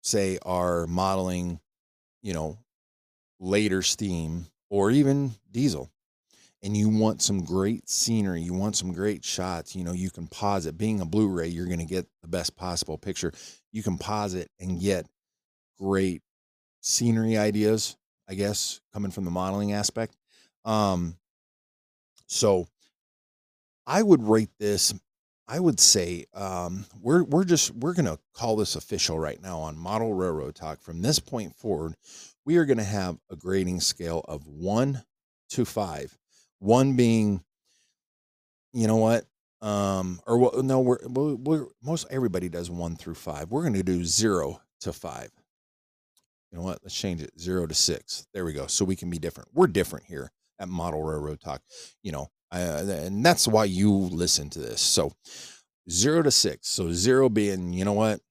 say are modeling, you know, later steam or even diesel, and you want some great scenery, you want some great shots, you know, you can pause it. Being a Blu ray, you're going to get the best possible picture. You can pause it and get great scenery ideas, I guess, coming from the modeling aspect. Um, so I would rate this. I would say um, we're we're just we're gonna call this official right now on Model Railroad Talk. From this point forward, we are to have a grading scale of one to five. One being, you know what? Um, or no, we're, we're, we're most everybody does one through five. We're going to do zero to five. You know what? Let's change it zero to six. There we go. So we can be different. We're different here at Model Railroad Talk. You know, uh, and that's why you listen to this. So zero to six. So zero being, you know what?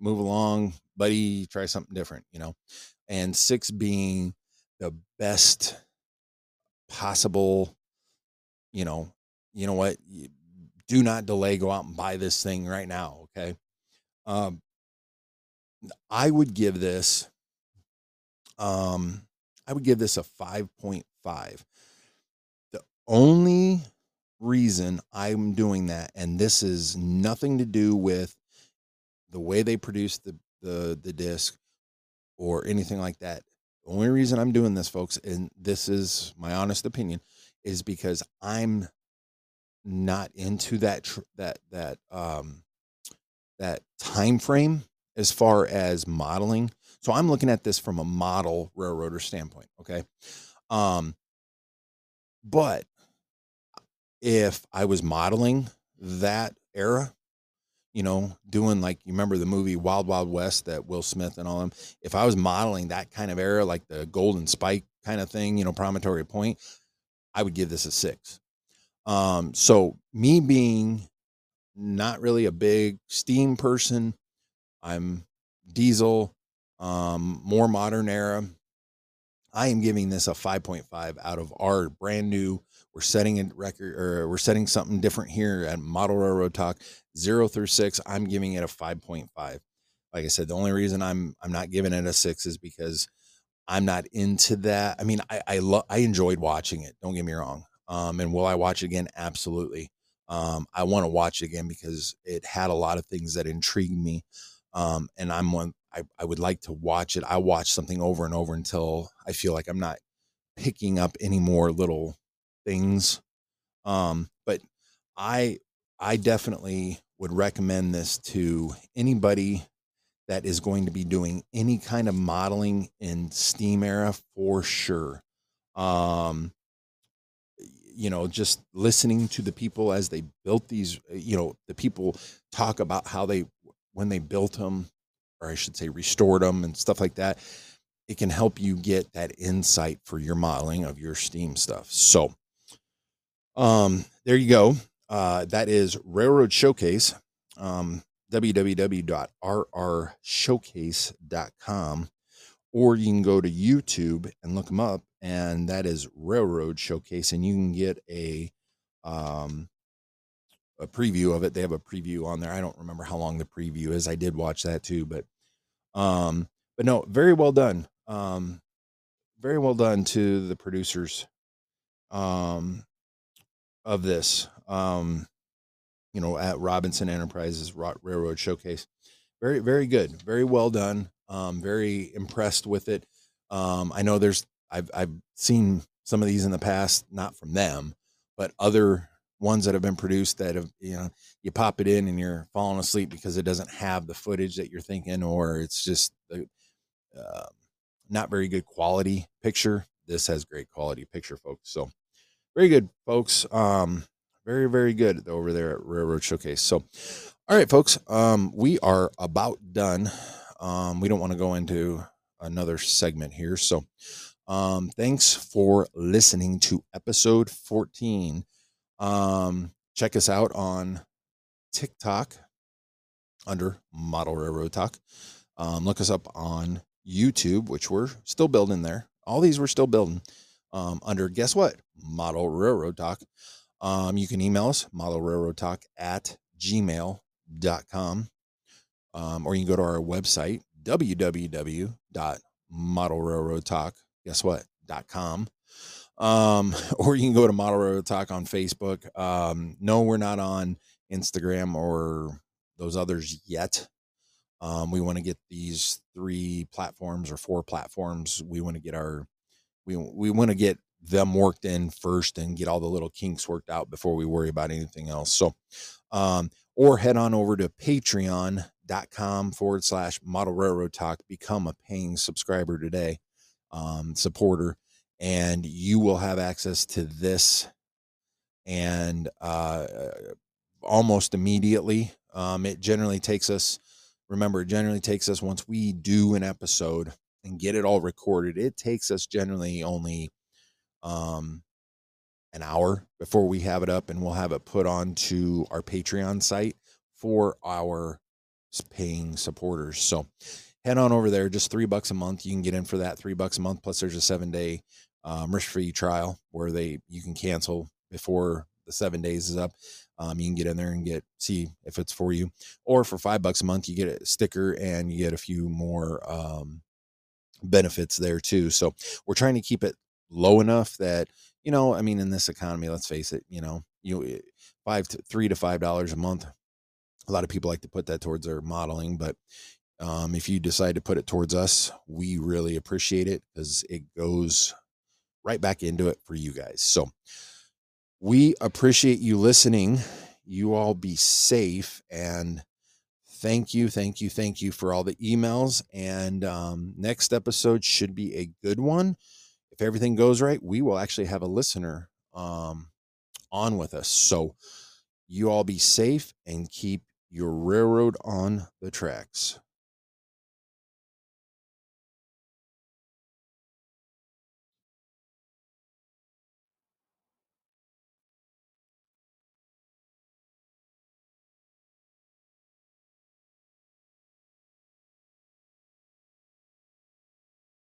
Move along, buddy. Try something different. You know, and six being the best possible. You know, you know what? Do not delay. Go out and buy this thing right now. Okay. Um, I would give this um, I would give this a 5.5. The only reason I'm doing that, and this is nothing to do with the way they produce the the the disc or anything like that. Only reason I'm doing this, folks, and this is my honest opinion, is because I'm not into that tr- that that um that time frame as far as modeling so I'm looking at this from a model railroader standpoint. Okay. Um, but if I was modeling that era, you know, doing like you remember the movie Wild Wild West that Will Smith and all them. If I was modeling that kind of era, like the Golden Spike kind of thing, you know, Promontory Point, I would give this a six. Um, so me being not really a big steam person, I'm diesel um, more modern era. I am giving this a 5.5 out of our brand new. We're setting a record or we're setting something different here at Model Railroad Talk zero through six. I'm giving it a 5.5. Like I said, the only reason I'm I'm not giving it a six is because I'm not into that. I mean, I I lo- I enjoyed watching it. Don't get me wrong. Um, and will I watch it again? Absolutely. Um, I want to watch it again because it had a lot of things that intrigued me. Um, and I'm one I, I would like to watch it. I watch something over and over until I feel like I'm not picking up any more little things. Um, but I I definitely would recommend this to anybody that is going to be doing any kind of modeling in Steam era for sure. Um, you know, just listening to the people as they built these, you know, the people talk about how they when they built them or I should say restored them and stuff like that, it can help you get that insight for your modeling of your steam stuff. So, um, there you go. Uh, that is Railroad Showcase, um, www.rrshowcase.com, or you can go to YouTube and look them up, and that is Railroad Showcase, and you can get a um, a preview of it. They have a preview on there. I don't remember how long the preview is. I did watch that too, but um, but no, very well done. Um, very well done to the producers um of this. Um, you know, at Robinson Enterprises Railroad Showcase. Very, very good. Very well done. Um, very impressed with it. Um, I know there's I've I've seen some of these in the past, not from them, but other ones that have been produced that have you know you pop it in and you're falling asleep because it doesn't have the footage that you're thinking or it's just the uh, not very good quality picture this has great quality picture folks so very good folks um very very good over there at railroad showcase so all right folks um we are about done um we don't want to go into another segment here so um thanks for listening to episode 14 um, check us out on TikTok under Model Railroad Talk. Um, look us up on YouTube, which we're still building there. All these we're still building um, under, guess what? Model Railroad Talk. Um, you can email us, model railroad talk at gmail.com. Um, or you can go to our website, www.modelrailroadtalk, guess what? Dot com um, or you can go to Model Railroad Talk on Facebook. Um, no, we're not on Instagram or those others yet. Um, we want to get these three platforms or four platforms. We want to get our we we want to get them worked in first and get all the little kinks worked out before we worry about anything else. So, um, or head on over to patreon.com forward slash model railroad talk, become a paying subscriber today. um, supporter, and you will have access to this and uh, almost immediately. Um, it generally takes us, remember, it generally takes us once we do an episode and get it all recorded, it takes us generally only um, an hour before we have it up and we'll have it put onto our Patreon site for our paying supporters. So head on over there, just three bucks a month. You can get in for that three bucks a month. Plus, there's a seven day um, risk free trial where they you can cancel before the seven days is up. Um, you can get in there and get see if it's for you. Or for five bucks a month, you get a sticker and you get a few more um, benefits there too. So we're trying to keep it low enough that you know, I mean, in this economy, let's face it, you know, you eh, five to three to five dollars a month. A lot of people like to put that towards their modeling, but um, if you decide to put it towards us, we really appreciate it because it goes right back into it for you guys. So we appreciate you listening. You all be safe and thank you, thank you, thank you for all the emails. And um, next episode should be a good one. If everything goes right, we will actually have a listener um, on with us. So you all be safe and keep your railroad on the tracks.